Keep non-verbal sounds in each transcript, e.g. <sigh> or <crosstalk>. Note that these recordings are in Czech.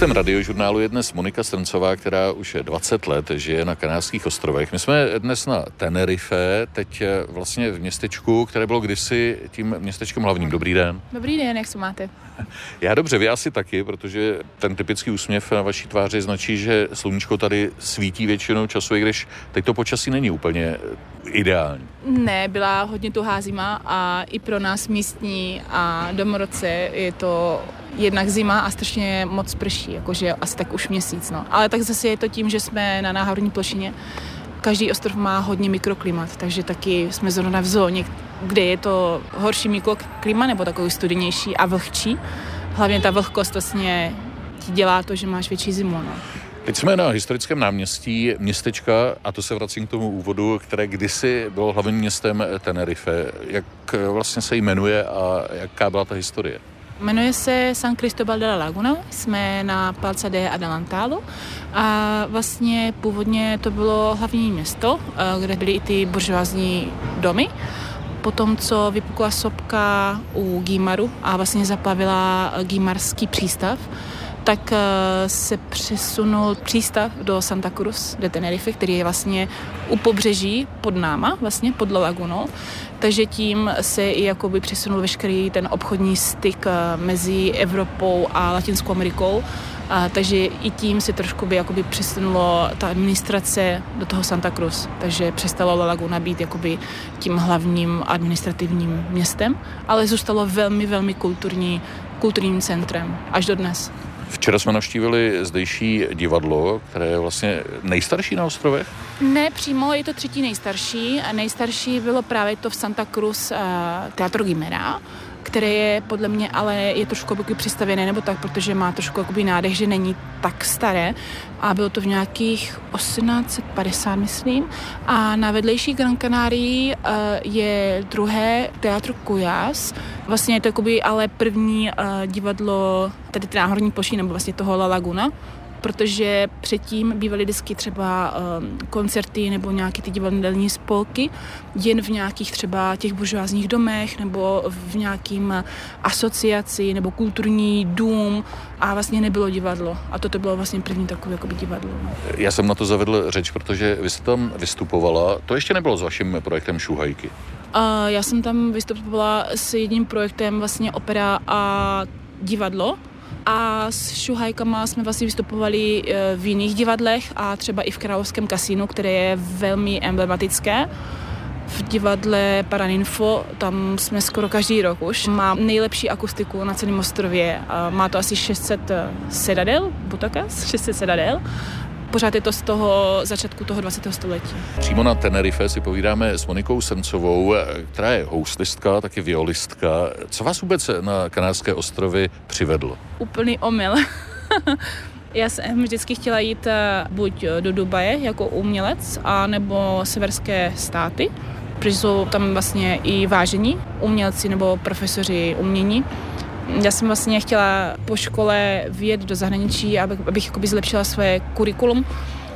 Hostem radiožurnálu je dnes Monika Strncová, která už je 20 let žije na Kanárských ostrovech. My jsme dnes na Tenerife, teď vlastně v městečku, které bylo kdysi tím městečkem hlavním. Dobrý den. Dobrý den, jak se máte? <laughs> Já dobře, vy asi taky, protože ten typický úsměv na vaší tváři značí, že sluníčko tady svítí většinou času, i když teď to počasí není úplně ideální. Ne, byla hodně tuhá zima a i pro nás místní a domorodce je to jednak zima a strašně moc prší, jakože asi tak už měsíc. No. Ale tak zase je to tím, že jsme na náhorní plošině. Každý ostrov má hodně mikroklimat, takže taky jsme zrovna v zóně, kde je to horší mikroklima nebo takový studenější a vlhčí. Hlavně ta vlhkost vlastně ti dělá to, že máš větší zimu. No. Teď jsme na historickém náměstí městečka, a to se vracím k tomu úvodu, které kdysi bylo hlavním městem Tenerife. Jak vlastně se jmenuje a jaká byla ta historie? Jmenuje se San Cristobal de la Laguna, jsme na Plaza de Adelantado a vlastně původně to bylo hlavní město, eh, kde byly i ty buržoázní domy. Potom, co vypukla sopka u Gímaru a vlastně zaplavila Gímarský přístav, tak eh, se přesunul přístav do Santa Cruz de Tenerife, který je vlastně u pobřeží pod náma, vlastně pod lagunou. Takže tím se i jakoby přesunul veškerý ten obchodní styk eh, mezi Evropou a Latinskou Amerikou. A, takže i tím se trošku by jakoby přesunulo ta administrace do toho Santa Cruz. Takže přestalo La Laguna být jakoby tím hlavním administrativním městem, ale zůstalo velmi, velmi kulturní, kulturním centrem až do dnes. Včera jsme navštívili zdejší divadlo, které je vlastně nejstarší na ostrovech. Ne, přímo je to třetí nejstarší. Nejstarší bylo právě to v Santa Cruz uh, Teatro Gimera, které je podle mě, ale je trošku jakoby přistavěné nebo tak, protože má trošku jakoby nádech, že není tak staré a bylo to v nějakých 1850, myslím. A na vedlejší Gran Canaria uh, je druhé teatro Cujas. Vlastně je to jakoby ale první uh, divadlo, tedy náhorní ploší, nebo vlastně toho La Laguna, protože předtím bývaly vždycky třeba um, koncerty nebo nějaké ty divadelní spolky jen v nějakých třeba těch buržoázních domech nebo v nějakým asociaci nebo kulturní dům a vlastně nebylo divadlo. A toto bylo vlastně první takové jakoby divadlo. No. Já jsem na to zavedl řeč, protože vy jste tam vystupovala. To ještě nebylo s vaším projektem Šuhajky. Uh, já jsem tam vystupovala s jedním projektem vlastně opera a divadlo, a s šuhajkama jsme vlastně vystupovali eh, v jiných divadlech a třeba i v Královském kasínu, které je velmi emblematické. V divadle Paraninfo, tam jsme skoro každý rok už. Má nejlepší akustiku na celém ostrově. Má to asi 600 eh, sedadel, Butakas, <laughs> 600 sedadel pořád je to z toho začátku toho 20. století. Přímo na Tenerife si povídáme s Monikou Srncovou, která je houslistka, taky violistka. Co vás vůbec na Kanárské ostrovy přivedlo? Úplný omyl. <laughs> Já jsem vždycky chtěla jít eh, buď do Dubaje jako umělec, a nebo severské státy, protože jsou tam vlastně i vážení umělci nebo profesoři umění. Já jsem vlastně chtěla po škole vyjet do zahraničí, abych, abych jakoby zlepšila své kurikulum,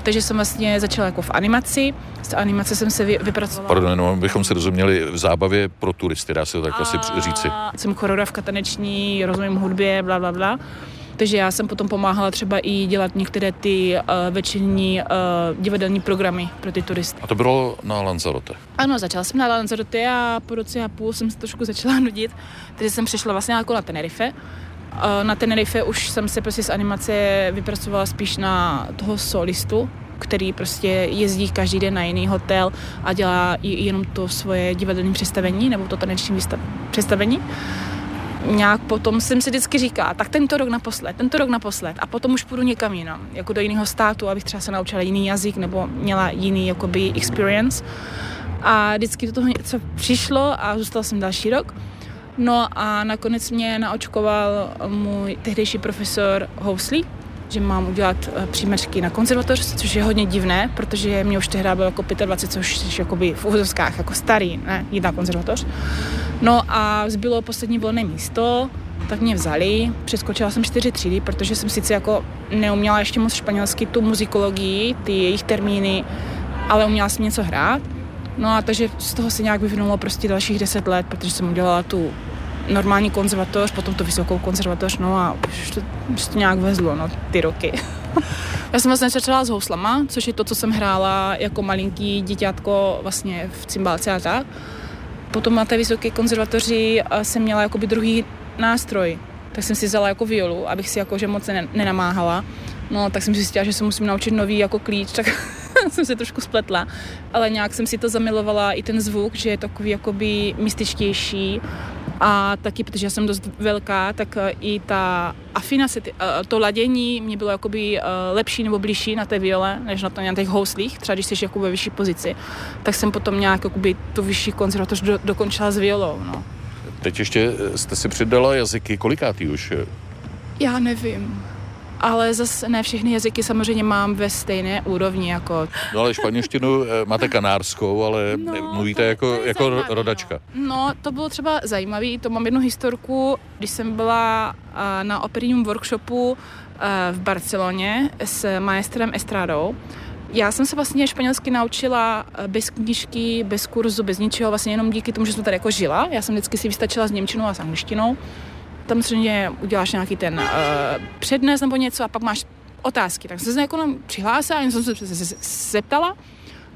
takže jsem vlastně začala jako v animaci. Z animace jsem se vypracovala. Pardon, no, bychom se rozuměli v zábavě pro turisty, dá se to tak asi říci. Jsem choreografka taneční, rozumím hudbě, bla, bla, bla. Takže já jsem potom pomáhala třeba i dělat některé ty uh, večerní uh, divadelní programy pro ty turisty. A to bylo na Lanzarote? Ano, začala jsem na Lanzarote a po roce a půl jsem se trošku začala <laughs> nudit, takže jsem přišla vlastně jako na Tenerife. Uh, na Tenerife už jsem se prostě z animace vypracovala spíš na toho solistu, který prostě jezdí každý den na jiný hotel a dělá jenom to svoje divadelní představení nebo to taneční představení nějak potom jsem si vždycky říká, tak tento rok naposled, tento rok naposled a potom už půjdu někam jinam, jako do jiného státu, abych třeba se naučila jiný jazyk nebo měla jiný jakoby experience. A vždycky do toho něco přišlo a zůstal jsem další rok. No a nakonec mě naočkoval můj tehdejší profesor Housley, že mám udělat eh, příjmečky na konzervatoř, což je hodně divné, protože mě už tehdy bylo jako 25, což je jakoby v úvozovkách jako starý, ne, jít na konzervatoř. No a zbylo poslední volné místo, tak mě vzali, přeskočila jsem čtyři třídy, protože jsem sice jako neuměla ještě moc španělsky tu muzikologii, ty jejich termíny, ale uměla jsem něco hrát. No a takže z toho se nějak vyvinulo prostě dalších deset let, protože jsem udělala tu normální konzervatoř, potom tu vysokou konzervatoř, no a už to, už to nějak vezlo, no, ty roky. <laughs> Já jsem vlastně začala s houslama, což je to, co jsem hrála jako malinký děťátko vlastně v cymbálce a tak. Potom na té vysoké konzervatoři jsem měla jakoby druhý nástroj, tak jsem si vzala jako violu, abych si jakože moc nenamáhala. No, tak jsem si zjistila, že se musím naučit nový jako klíč, tak <laughs> jsem se trošku spletla. Ale nějak jsem si to zamilovala, i ten zvuk, že je takový jakoby mystičtější. A taky, protože já jsem dost velká, tak eh, i ta afinace, eh, to ladění mě bylo jakoby eh, lepší nebo blížší na té viole, než na, to, na těch houslích, třeba když jsi jako ve vyšší pozici. Tak jsem potom nějak jakoby tu vyšší konzervatoř do, dokončila s violou. No. Teď ještě jste si přidala jazyky, kolikátý už? Já nevím ale zase ne všechny jazyky samozřejmě mám ve stejné úrovni jako... No ale španělštinu eh, máte kanárskou, ale no, mluvíte to, jako, to jako zajímavý, rodačka. No. no, to bylo třeba zajímavé, to mám jednu historku, když jsem byla eh, na operním workshopu eh, v Barceloně s maestrem Estrádou, já jsem se vlastně španělsky naučila bez knížky, bez kurzu, bez ničeho, vlastně jenom díky tomu, že jsem tady jako žila. Já jsem vždycky si vystačila s němčinou a s angličtinou tam samozřejmě uděláš nějaký ten uh, přednes nebo něco a pak máš otázky. Tak jsem se jako přihlásila, jen jsem se zeptala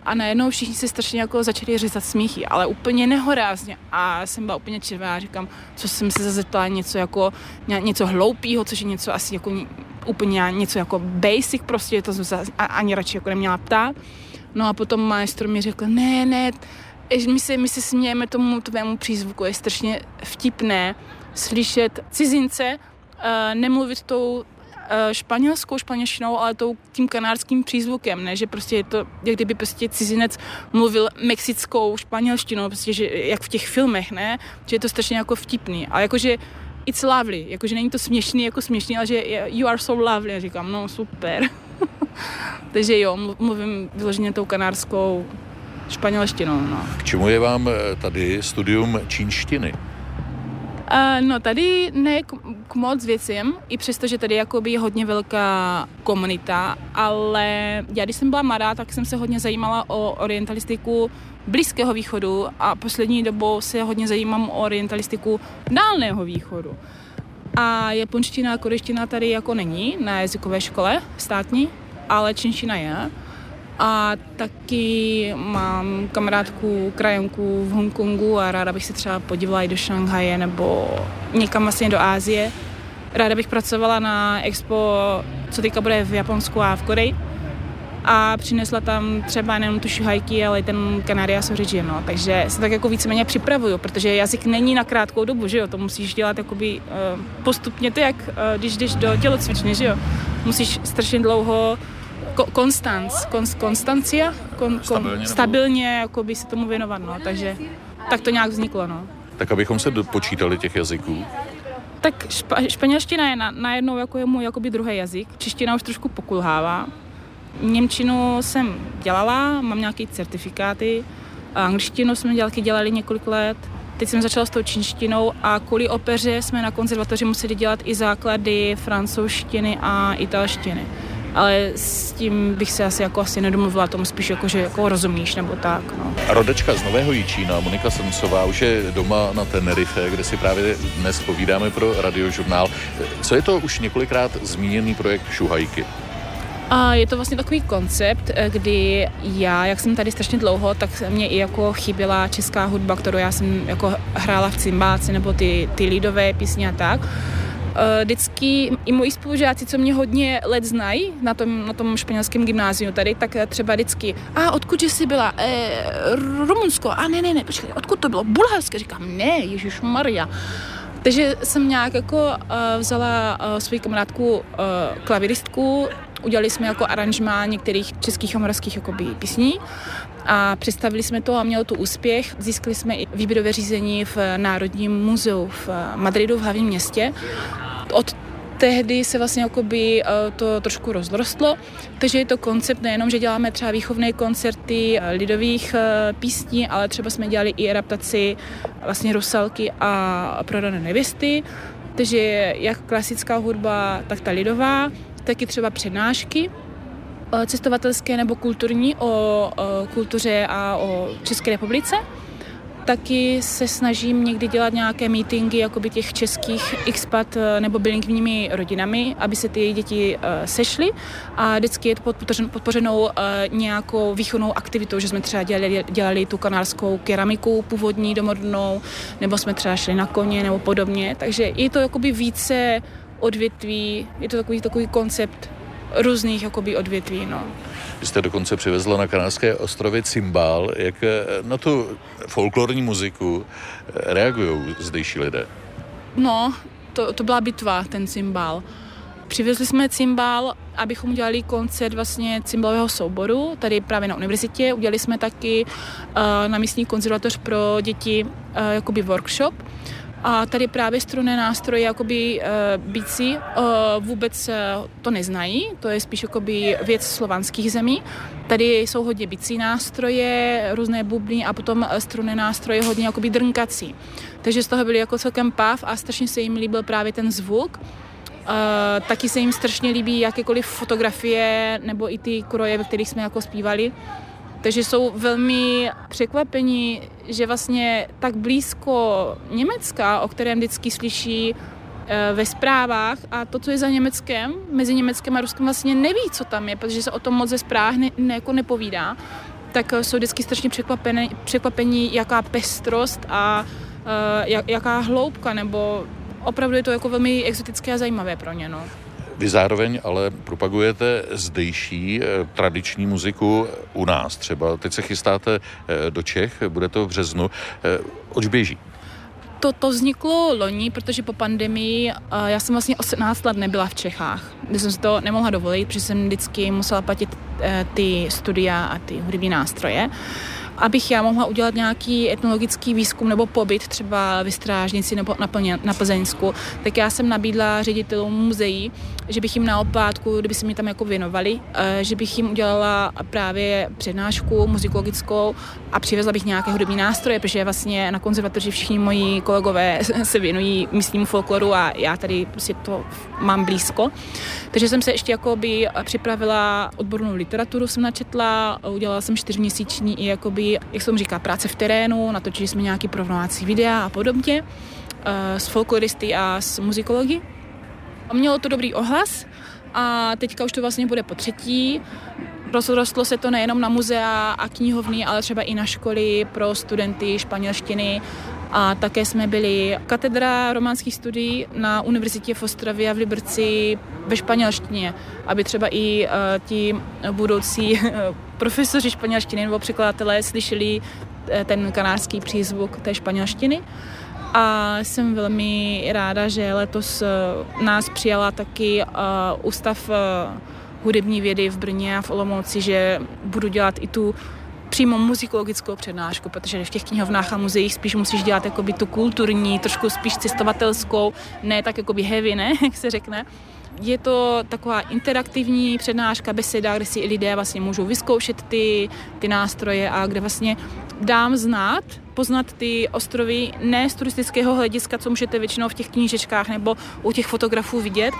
a najednou všichni se strašně jako začali řezat smíchy, ale úplně nehorázně. A jsem byla úplně červená, říkám, co jsem se zeptala, něco jako něco hloupého, což je něco asi jako úplně něco jako basic prostě, to jsem se ani radši jako neměla ptát. No a potom majstr mi řekl, ne, ne, my se, my se smějeme tomu tvému přízvuku, je strašně vtipné, slyšet cizince uh, nemluvit tou uh, španělskou španělštinou, ale tou tím kanárským přízvukem, ne? že prostě je to, jak kdyby prostě cizinec mluvil mexickou španělštinou, prostě, že, jak v těch filmech, ne? že je to strašně jako vtipný. A jakože it's lovely, jakože není to směšný jako směšný, ale že you are so lovely, a říkám, no super. <laughs> Takže jo, mluvím vyloženě tou kanárskou španělštinou. No. K čemu je vám eh, tady studium čínštiny? Uh, no tady ne k, k moc věcem, i přesto, že tady jakoby je hodně velká komunita, ale já když jsem byla mladá, tak jsem se hodně zajímala o orientalistiku Blízkého východu a poslední dobou se hodně zajímám o orientalistiku Dálného východu. A japonština a korejština tady jako není na jazykové škole státní, ale čínština je. A taky mám kamarádku, krajanku v Hongkongu a ráda bych se třeba podívala i do Šanghaje nebo někam vlastně do Ázie. Ráda bych pracovala na expo, co teďka bude v Japonsku a v Koreji. A přinesla tam třeba nejen tu šuhajky, ale i ten Canarias Origin, no. Takže se tak jako víceméně připravuju, protože jazyk není na krátkou dobu, že jo, to musíš dělat jakoby uh, postupně, to jak uh, když jdeš do tělocvičny, že jo. Musíš strašně dlouho konstanc, konstancia, kon, kon, stabilně, stabilně jako by se tomu věnovat, no, takže tak to nějak vzniklo, no. Tak abychom se dopočítali těch jazyků? Tak špa, španělština je na, najednou jako je můj jakoby druhý jazyk, čeština už trošku pokulhává. Němčinu jsem dělala, mám nějaké certifikáty, a angličtinu jsme dělali, dělali několik let, Teď jsem začala s tou čínštinou a kvůli opeře jsme na konzervatoři museli dělat i základy francouzštiny a italštiny ale s tím bych se asi jako asi nedomluvila, tomu spíš jako, že jako rozumíš nebo tak. No. Rodečka z Nového Jičína, Monika Srncová, už je doma na Tenerife, kde si právě dnes povídáme pro radiožurnál. Co je to už několikrát zmíněný projekt Šuhajky? A je to vlastně takový koncept, kdy já, jak jsem tady strašně dlouho, tak mě i jako chyběla česká hudba, kterou já jsem jako hrála v cymbáci nebo ty, ty lidové písně a tak. Eh, vždycky i moji spolužáci, co mě hodně let znají na tom, na tom španělském gymnáziu tady, tak třeba vždycky, a odkud jsi byla? E, Rumunsko, a ne, ne, ne, počkej, odkud to bylo? Bulharsko, říkám, ne, Ježíš Maria. Takže jsem nějak jako uh, vzala uh, svou kamarádku uh, klaviristku, udělali jsme jako aranžmá některých českých a moravských jakoby, písní a představili jsme to a mělo to úspěch. Získali jsme i výběrové řízení v Národním muzeu v Madridu v hlavním městě. Od tehdy se vlastně jakoby eh, to trošku rozrostlo, takže je to koncept nejenom, že děláme třeba výchovné koncerty eh, lidových eh, písní, ale třeba jsme dělali i adaptaci vlastně Rusalky a Prodané nevěsty, takže jak klasická hudba, tak ta lidová, taky třeba přednášky cestovatelské nebo kulturní o kultuře a o České republice. Taky se snažím někdy dělat nějaké meetingy jakoby těch českých expat eh, nebo bilingvními rodinami, aby se ty děti sešly a vždycky je to podpořen, podpořenou nějakou výchovnou aktivitou, že jsme třeba dělali, dělali tu kanálskou keramiku původní domorodnou, nebo jsme třeba šli na koně nebo podobně, takže je to jakoby více odvětví, je to takový, takový koncept různých jakoby odvětví. No. Vy jste dokonce přivezla na kanárské ostrově cymbál. Jak eh, na tu folklorní muziku eh, reagují zdejší lidé? No, to, to byla bitva, ten cymbál. Přivezli jsme cymbál, abychom udělali koncert vlastně cymbalového souboru, tady právě na univerzitě. Udělali jsme taky uh, na místní konzervatoř pro děti uh, jakoby workshop. A tady právě strunné nástroje, jakoby uh, bicí, uh, vůbec uh, to neznají, to je spíš jakoby věc slovanských zemí. Tady jsou hodně bicí nástroje, různé bubny a potom strunné nástroje hodně jakoby drnkací. Takže z toho byli jako celkem pav a strašně se jim líbil právě ten zvuk. Uh, taky se jim strašně líbí jakékoliv fotografie nebo i ty kroje, ve kterých jsme jako zpívali. Takže jsou velmi překvapení, že vlastně tak blízko Německa, o kterém vždycky slyší eh, ve zprávách a to, co je za Německem, mezi Německem a Ruskem vlastně neví, co tam je, protože se o tom moc ze zprávách ne, ne, jako nepovídá, tak eh, jsou vždycky strašně překvapení, překvapení jaká pestrost a uh, jaká hloubka, nebo opravdu je to jako velmi exotické a zajímavé pro ně. No. Vy zároveň ale propagujete zdejší eh, tradiční muziku u nás třeba. Teď se chystáte eh, do Čech, bude to v březnu. Eh, oč běží? To, to vzniklo loni, protože po pandemii já jsem vlastně 18 let nebyla v Čechách. Když jsem si to nemohla dovolit, protože jsem vždycky musela platit ty studia a ty hudební nástroje abych já mohla udělat nějaký etnologický výzkum nebo pobyt třeba v Strážnici nebo na, Plně, na Plzeňsku, tak já jsem nabídla ředitelům muzeí, že bych jim na opátku, kdyby se mi tam jako věnovali, eh, že bych jim udělala právě přednášku muzikologickou a přivezla bych nějaké hudební nástroje, protože vlastně na konzervatoři všichni moji kolegové <laughs> se věnují místnímu folkloru a já tady prostě to mám blízko. Takže jsem se ještě jakoby připravila odbornou literaturu, jsem načetla, udělala jsem čtyřměsíční i jakoby jak se říká, práce v terénu, natočili jsme nějaký porovnávací videa a podobně eh, s folkloristy a s muzikologi. Mělo to dobrý ohlas a teďka už to vlastně bude po třetí. Rozrostlo se to nejenom na muzea a knihovny, ale třeba i na školy pro studenty španělštiny a také jsme byli katedra románských studií na univerzitě v Ostravě a v Liberci ve španělštině, aby třeba i uh, ti budoucí <laughs> profesoři španělštiny nebo překladatelé slyšeli uh, ten kanárský přízvuk té španělštiny. A jsem velmi ráda, že letos uh, nás přijala taky uh, Ústav hudební vědy v Brně a v Olomouci, že budu dělat i tu přímo muzikologickou přednášku, protože v těch knihovnách a muzeích spíš musíš dělat jakoby tu kulturní, trošku spíš cestovatelskou, ne tak jakoby heavy, ne, <laughs> jak se řekne. Je to taková interaktivní přednáška, beseda, kde si lidé vlastně můžou vyzkoušet ty, ty nástroje a kde vlastně dám znát, poznat ty ostrovy ne z turistického hlediska, co můžete většinou v těch knížečkách nebo u těch fotografů vidět,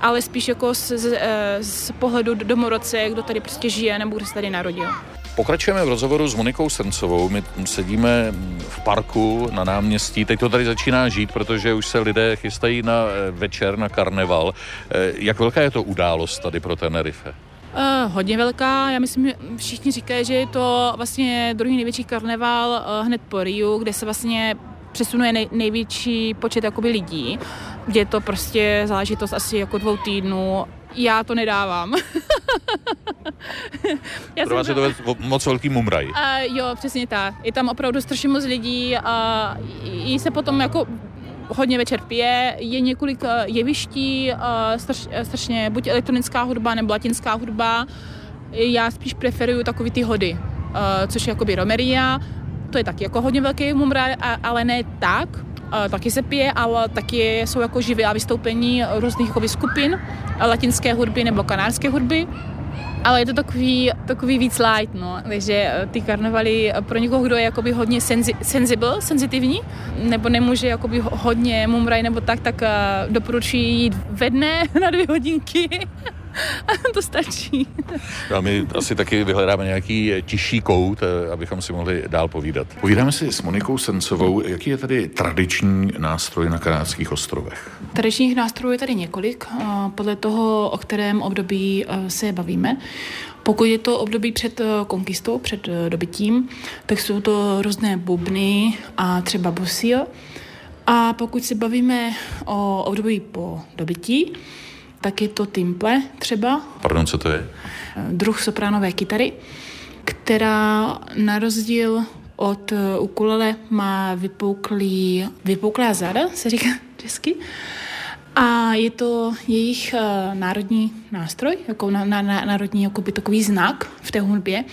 ale spíš jako z, z, z pohledu domorodce, kdo tady prostě žije nebo kdo se tady narodil. Pokračujeme v rozhovoru s Monikou Srncovou. My sedíme v parku na náměstí. Teď to tady začíná žít, protože už se lidé chystají na eh, večer, na karneval. Eh, jak velká je to událost tady pro Tenerife? Uh, hodně velká. Já myslím, že všichni říkají, že je to vlastně druhý největší karneval uh, hned po Riu, kde se vlastně přesunuje nej, největší počet jakoby lidí, kde je to prostě záležitost asi jako dvou týdnů. Já to nedávám. <laughs> Já Pro vás je to moc velký mumraj. Uh, jo, přesně tak. Je tam opravdu strašně moc lidí a jí se potom jako hodně večer pije, je několik jeviští, straš, strašně buď elektronická hudba nebo latinská hudba. Já spíš preferuju takový ty hody, což je jakoby romeria, to je taky jako hodně velký mumraj, ale ne tak, taky se pije, ale taky jsou jako živá vystoupení různých jakoby, skupin latinské hudby nebo kanárské hudby ale je to takový, takový víc light, no. Takže eh, ty karnevaly eh, pro někoho, kdo je jakoby hodně senzi, sensible, senzitivní, nebo nemůže jakoby hodně mumraj nebo tak, tak doporučuji jít ve dne <laughs> na dvě hodinky. <laughs> to stačí. A my asi taky vyhledáme nějaký tišší kout, eh, abychom si mohli dál povídat. Povídáme si s Monikou Sencovou, jaký je tady tradiční nástroj na Kanádských ostrovech. Tradičních nástrojů je tady několik, podle toho, o kterém období eh, se bavíme. Pokud je to období před eh, konkistou, před dobytím, tak jsou to různé bubny a třeba busil. A pokud se bavíme o období po dobytí, tak je to Timple třeba. Pardon, co to je? Druh sopránové kytary, která na rozdíl od ukulele má vypouklý, vypouklá záda, se říká <laughs> česky. A je to jejich uh, národní nástroj, jako na, na, národní jako by takový znak v té hudbě.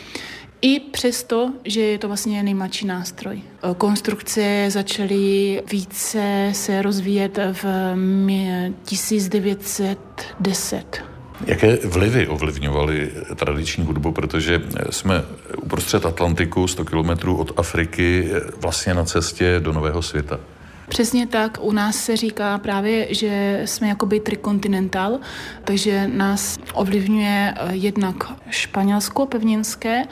I přesto, že je to vlastně nejmladší nástroj. Konstrukce začaly více se rozvíjet v 1910. Jaké vlivy ovlivňovaly tradiční hudbu, protože jsme uprostřed Atlantiku, 100 kilometrů od Afriky, vlastně na cestě do Nového světa? Přesně tak. U nás se říká právě, že jsme jakoby trikontinental, takže nás ovlivňuje eh, jednak Španělsko pevninské,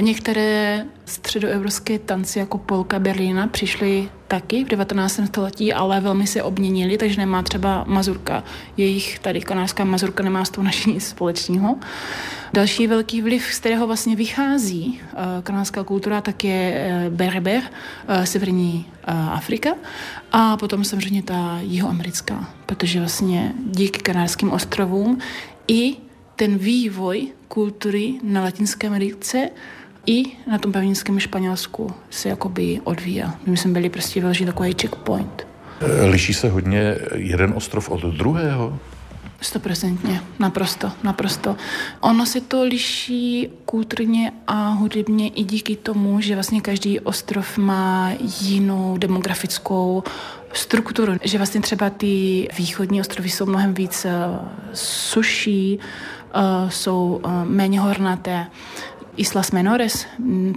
některé středoevropské tanci jako polka Berlína přišly taky v 19. století, ale velmi se obměnili, takže nemá třeba Mazurka. Jejich tady kanářská Mazurka nemá s tou naší nic společného. Další velký vliv, z kterého vlastně vychází uh, kanářská kultura, tak je uh, Berber, uh, severní Afrika a potom samozřejmě ta jihoamerická, protože vlastně díky kanárským ostrovům i ten vývoj kultury na Latinské Americe i na tom pevninském Španělsku se jakoby odvíjel. My jsme byli prostě velmi takový checkpoint. Liší se hodně jeden ostrov od druhého? Stoprocentně, naprosto, naprosto. Ono se to liší kulturně a hudebně i díky tomu, že vlastně každý ostrov má jinou demografickou strukturu. Že vlastně třeba ty východní ostrovy jsou mnohem víc eh, suší, uh, jsou uh, méně hornaté. Islas Menores,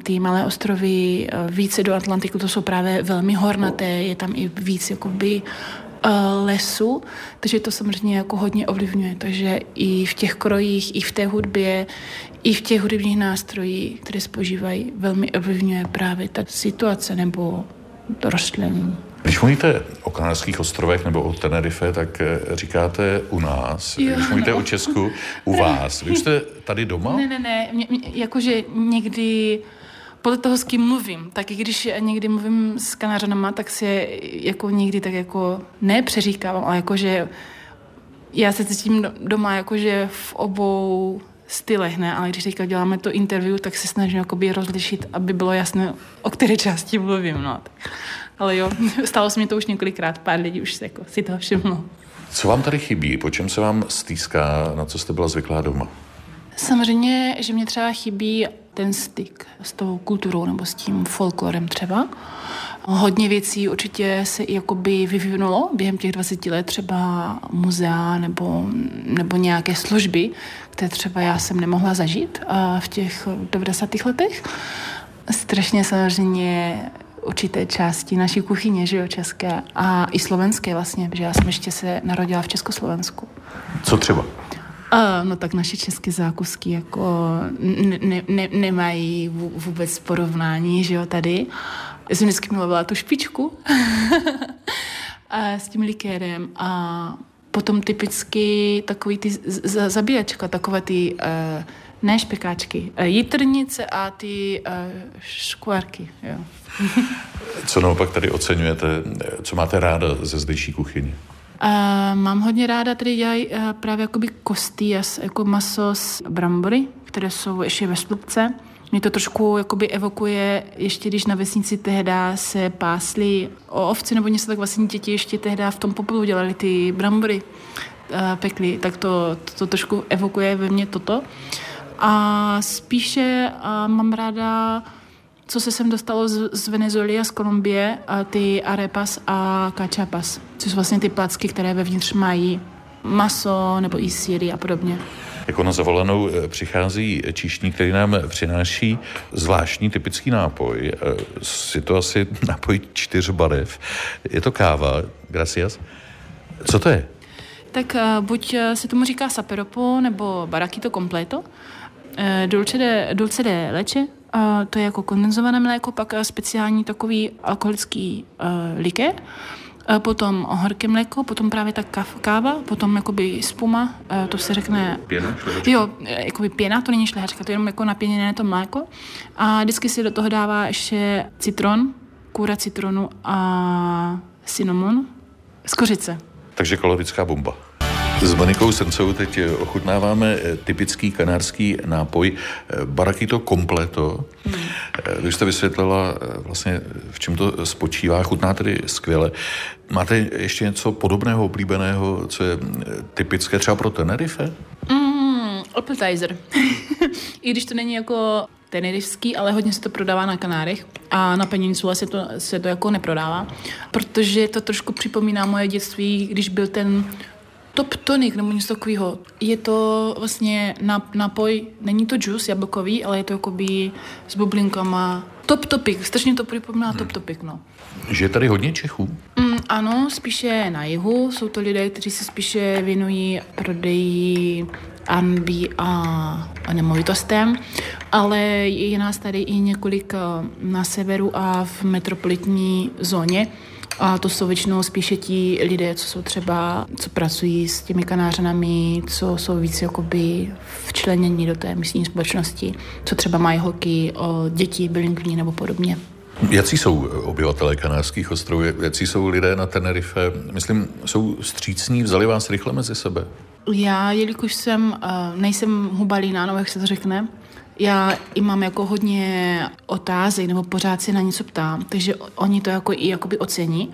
ty malé ostrovy více do Atlantiku, to jsou právě velmi hornaté, je tam i víc jakoby lesu, takže to samozřejmě jako hodně ovlivňuje. Takže i v těch krojích, i v té hudbě, i v těch hudebních nástrojích, které spožívají, velmi ovlivňuje právě ta situace nebo to rostlení. Když mluvíte o Kanárských ostrovech nebo o Tenerife, tak eh, říkáte u nás. Jo, Když mluvíte no. o Česku, u <laughs> vás. Vy jste tady doma? Ne, ne, ne. Mě, mě, jakože někdy podle toho, s kým mluvím, tak i když někdy mluvím s Kanařanama, tak se jako někdy tak jako nepřeříkávám, ale jakože já se cítím doma jakože v obou stylech, ne? Ale když teďka děláme to interview, tak se snažím jakoby rozlišit, aby bylo jasné, o které části mluvím, no. Ale jo, <laughs> stalo se mi to už několikrát, pár lidí už se jako si toho všimlo. Co vám tady chybí? Po čem se vám stýská? Na co jste byla zvyklá doma? Samozřejmě, že mě třeba chybí ten styk s tou kulturou nebo s tím folklorem třeba. Hodně věcí určitě se i jakoby vyvinulo během těch 20 let, třeba muzea nebo, nebo nějaké služby, které třeba já jsem nemohla zažít v těch 90. letech. Strašně samozřejmě určité části naší kuchyně, že jo, české a i slovenské vlastně, protože já jsem ještě se narodila v Československu. Co třeba? A, no tak naše české zákusky jako ne, ne, ne, nemají vůbec porovnání, že jo, tady. Já jsem vždycky milovala tu špičku <laughs> a s tím likérem a potom typicky takový ty zabíjačka, takové ty uh, ne špekáčky, uh, jitrnice a ty uh, škvárky, jo. <laughs> Co naopak tady oceňujete, co máte ráda ze zdejší kuchyně? Uh, mám hodně ráda, tady dělají uh, právě jakoby kostías, jako maso z brambory, které jsou ještě ve slupce. Mě to trošku jakoby evokuje, ještě když na vesnici tehda se pásly o ovci nebo něco, tak vlastně děti ještě tehda v tom popolu dělali ty brambory, uh, pekli, tak to, to, to trošku evokuje ve mně toto. A spíše uh, mám ráda co se sem dostalo z, z Venezuely a z Kolumbie, a ty arepas a cachapas, což jsou vlastně ty placky, které vevnitř mají maso nebo i síry a podobně. Jako na zavolanou eh, přichází číšník, který nám přináší zvláštní typický nápoj. Je to asi nápoj čtyř barev. Je to káva. Gracias. Co to je? Tak uh, buď se tomu říká saperopo nebo barakito completo. Uh, dulce de, dulce de leche, to je jako kondenzované mléko, pak speciální takový alkoholický uh, likér potom horké mléko, potom právě ta káva, potom jakoby spuma, to se řekne... Pěna, šlehačka? Jo, jakoby pěna, to není šlehačka, to je jenom jako napěněné to mléko. A vždycky si do toho dává ještě citron, kůra citronu a cinnamon z kořice. Takže kalorická bomba. S Monikou Srncovou teď ochutnáváme eh, typický kanárský nápoj eh, Barakito Completo. Hmm. Eh, vy jste vysvětlila vlastně, v čem to spočívá, chutná tedy skvěle. Máte ještě něco podobného, oblíbeného, co je typické třeba pro Tenerife? Mm, appetizer. <laughs> I když to není jako tenerifský, ale hodně se to prodává na Kanárech a na Peninsule se to, se to jako neprodává, protože to trošku připomíná moje dětství, když byl ten top tonic nebo něco takového. Je to vlastně nápoj, není to juice jablkový, ale je to jakoby s bublinkama. Top topic, strašně to připomíná hmm. top topic, no. Že je tady hodně Čechů? Mm, ano, spíše na jihu. Jsou to lidé, kteří se spíše věnují prodeji R&B a, a nemovitostem, ale je nás tady i několik eh, na severu a v metropolitní zóně. A to jsou většinou spíše ti lidé, co jsou třeba, co pracují s těmi kanářanami, co jsou víc jakoby včlenění do té místní společnosti, co třeba mají holky, děti, bylinkní nebo podobně. Jaký jsou obyvatelé Kanárských ostrovů, jaký jsou lidé na Tenerife? Myslím, jsou střícní, vzali vás rychle mezi sebe? Já, jelikož jsem, eh, nejsem hubalína, no jak se to řekne, já i mám jako hodně otázek, nebo pořád si na něco ptám, takže oni to jako i jakoby ocení.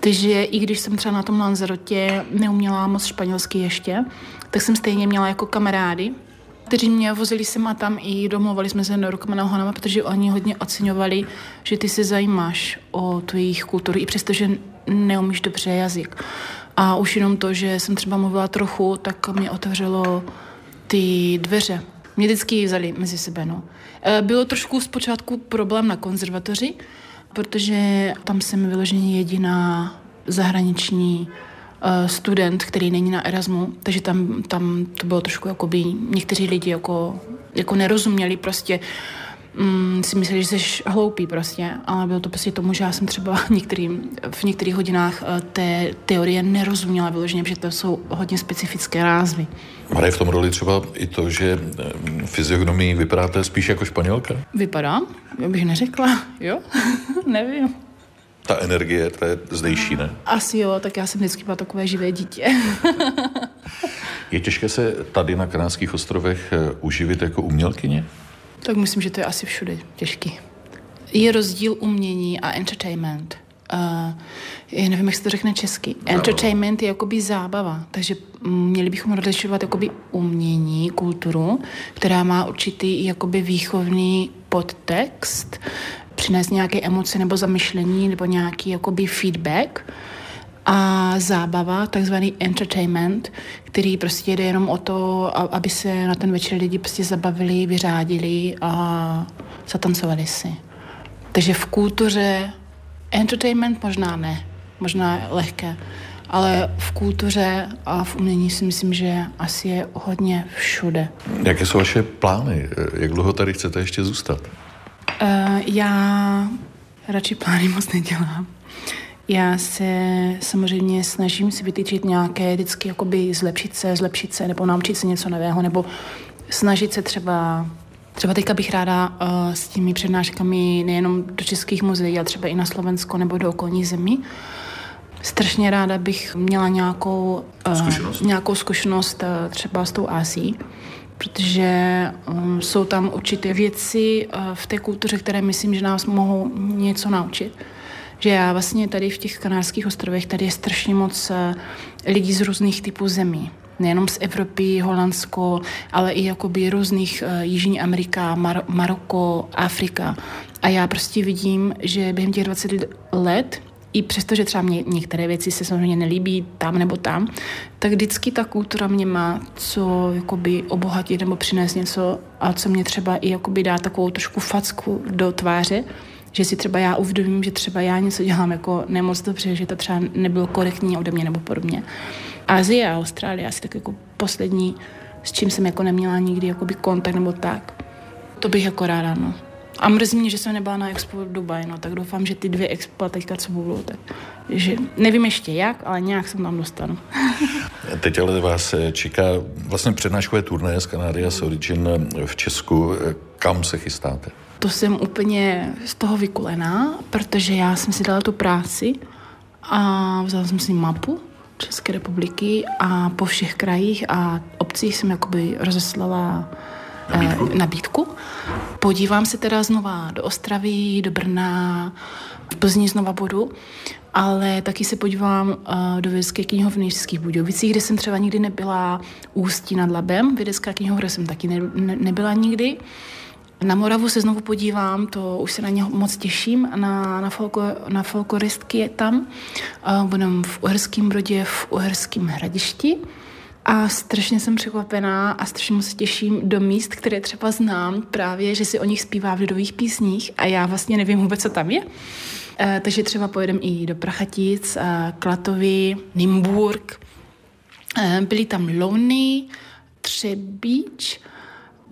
Takže i když jsem třeba na tom Lanzarotě neuměla moc španělsky ještě, tak jsem stejně měla jako kamarády, kteří mě vozili sem a tam i domluvali jsme se rukama na nohama, protože oni hodně oceňovali, že ty se zajímáš o tu jejich kulturu, i přesto, že neumíš dobře jazyk. A už jenom to, že jsem třeba mluvila trochu, tak mě otevřelo ty dveře mě vždycky vzali mezi sebe. No. E, bylo trošku zpočátku problém na konzervatoři, protože tam jsem vyloženě jediná zahraniční e, student, který není na Erasmu, takže tam, tam to bylo trošku jakoby, někteří lidi jako, jako nerozuměli prostě mm, si mysleli, že jsi hloupý prostě, ale bylo to prostě tomu, že já jsem třeba některým, v některých hodinách eh, té teorie nerozuměla vyloženě, že to jsou hodně specifické názvy. Hraje v tom roli třeba i to, že eh, fyziognomii vypadáte spíš jako španělka? Vypadá? Já bych neřekla, jo? <laughs> Nevím. Ta energie, ta je zdejší, ne? Asi jo, tak já jsem vždycky byla takové živé dítě. <laughs> je těžké se tady na Kanádských ostrovech eh, uživit jako umělkyně? Tak myslím, že to je asi všude těžký. Je rozdíl umění a entertainment. Uh, já nevím, jak se to řekne česky. Entertainment je jakoby zábava, takže měli bychom rozlišovat jakoby umění, kulturu, která má určitý jakoby výchovný podtext, přinést nějaké emoce nebo zamyšlení nebo nějaký jakoby feedback a zábava, takzvaný entertainment, který prostě jde jenom o to, aby se na ten večer lidi prostě zabavili, vyřádili a zatancovali si. Takže v kultuře entertainment možná ne, možná lehké, ale v kultuře a v umění si myslím, že asi je hodně všude. Jaké jsou vaše plány? Jak dlouho tady chcete ještě zůstat? Uh, já radši plány moc nedělám. Já se samozřejmě snažím si vytýčit nějaké vždycky jakoby zlepšit se, zlepšit se, nebo naučit se něco nového, nebo snažit se třeba Třeba teďka bych ráda uh, s těmi přednáškami nejenom do českých muzeí, ale třeba i na Slovensko nebo do okolních zemí. Strašně ráda bych měla nějakou uh, zkušenost, nějakou zkušenost uh, třeba s tou Asií, protože um, jsou tam určité věci uh, v té kultuře, které myslím, že nás mohou něco naučit že já vlastně tady v těch kanárských ostrovech, tady je strašně moc eh, lidí z různých typů zemí. Nejenom z Evropy, Holandsko, ale i jakoby různých uh, Jižní Amerika, Mar- Maroko, Afrika. A já prostě vidím, že během těch 20 let i přesto, že třeba mě některé věci se samozřejmě nelíbí tam nebo tam, tak vždycky ta kultura mě má co jakoby obohatit nebo přinést něco a co mě třeba i jakoby dá takovou trošku facku do tváře, že si třeba já uvědomím, že třeba já něco dělám jako nemoc dobře, že to třeba nebylo korektní ode mě nebo podobně. Azie a Austrálie asi tak jako poslední, s čím jsem jako neměla nikdy jakoby kontakt nebo tak. To bych jako ráda, no. A mrzí mě, že jsem nebyla na Expo v Dubaji, no, tak doufám, že ty dvě Expo teďka co budou, tak že nevím ještě jak, ale nějak jsem tam dostanu. <laughs> Teď ale vás čeká vlastně přednáškové turné z Canaria Origin v Česku. Kam se chystáte? To jsem úplně z toho vykulená, protože já jsem si dala tu práci a vzala jsem si mapu České republiky a po všech krajích a obcích jsem jakoby rozeslala nabídku. Eh, nabídku. Podívám se teda znova do Ostravy, do Brna, v Plzni znova budu, ale taky se podívám uh, do vědecké knihovny v Českých Budějovicích, kde jsem třeba nikdy nebyla, Ústí nad Labem, vědecká knihovna jsem taky ne, ne, nebyla nikdy. Na Moravu se znovu podívám, to už se na ně moc těším, na, na, folko, na folkloristky je tam. Budem v Uherském Brodě, v Uherském Hradišti. A strašně jsem překvapená a strašně moc se těším do míst, které třeba znám právě, že si o nich zpívá v lidových písních a já vlastně nevím vůbec, co tam je. E, takže třeba pojedem i do Prachatic, e, Klatovy, Nymburk. E, byly tam Louny, Třebíč,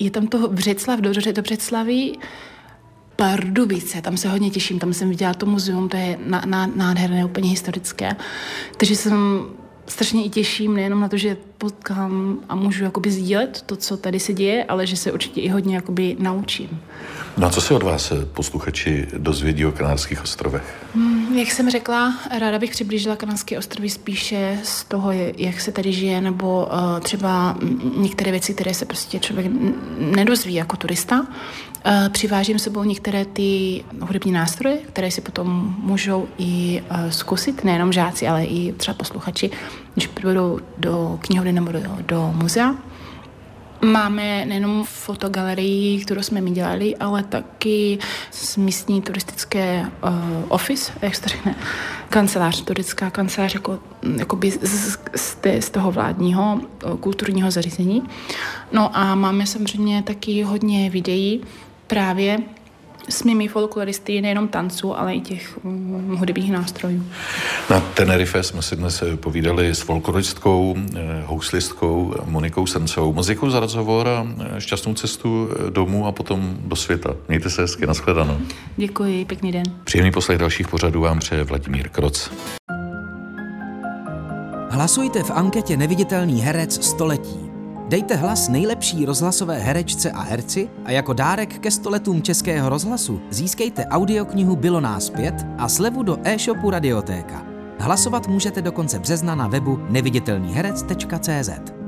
je tam toho Břeclav, do, do Břeclavy, Pardubice, tam se hodně těším, tam jsem viděla to muzeum, to je nádherné, úplně historické. Takže jsem strašně i těším nejenom na to, že potkám a můžu jakoby sdílet to, co tady se děje, ale že se určitě i hodně jakoby naučím. Na no co se od vás posluchači dozvědí o Kanárských ostrovech? Hmm, jak jsem řekla, ráda bych přiblížila Kanárské ostrovy spíše z toho, jak se tady žije, nebo uh, třeba některé věci, které se prostě člověk nedozví jako turista. Uh, přivážím sebou některé ty hudební nástroje, které si potom můžou i uh, zkusit, nejenom žáci, ale i třeba posluchači, když budou do knihovny nebo do, do muzea. Máme nejenom fotogalerii, kterou jsme mi dělali, ale taky místní turistické uh, office, jak se řekne, kancelář, turistická kancelář jako, jakoby z, z, z toho vládního uh, kulturního zařízení. No a máme samozřejmě taky hodně videí právě s mými folkloristy nejenom tanců, ale i těch um, hudebních nástrojů. Na Tenerife jsme si dnes eh, povídali s folkloristkou, eh, houslistkou Monikou Srncovou. Moc děkuji za rozhovor a eh, šťastnou cestu domů a potom do světa. Mějte se hezky, nashledanou. Děkuji, pěkný den. Příjemný poslech dalších pořadů vám přeje Vladimír Kroc. Hlasujte v anketě Neviditelný herec století. Dejte hlas nejlepší rozhlasové herečce a herci a jako dárek ke stoletům Českého rozhlasu získejte audioknihu Bylo nás pět a slevu do e-shopu Radiotéka. Hlasovat můžete do konce března na webu neviditelnýherec.cz.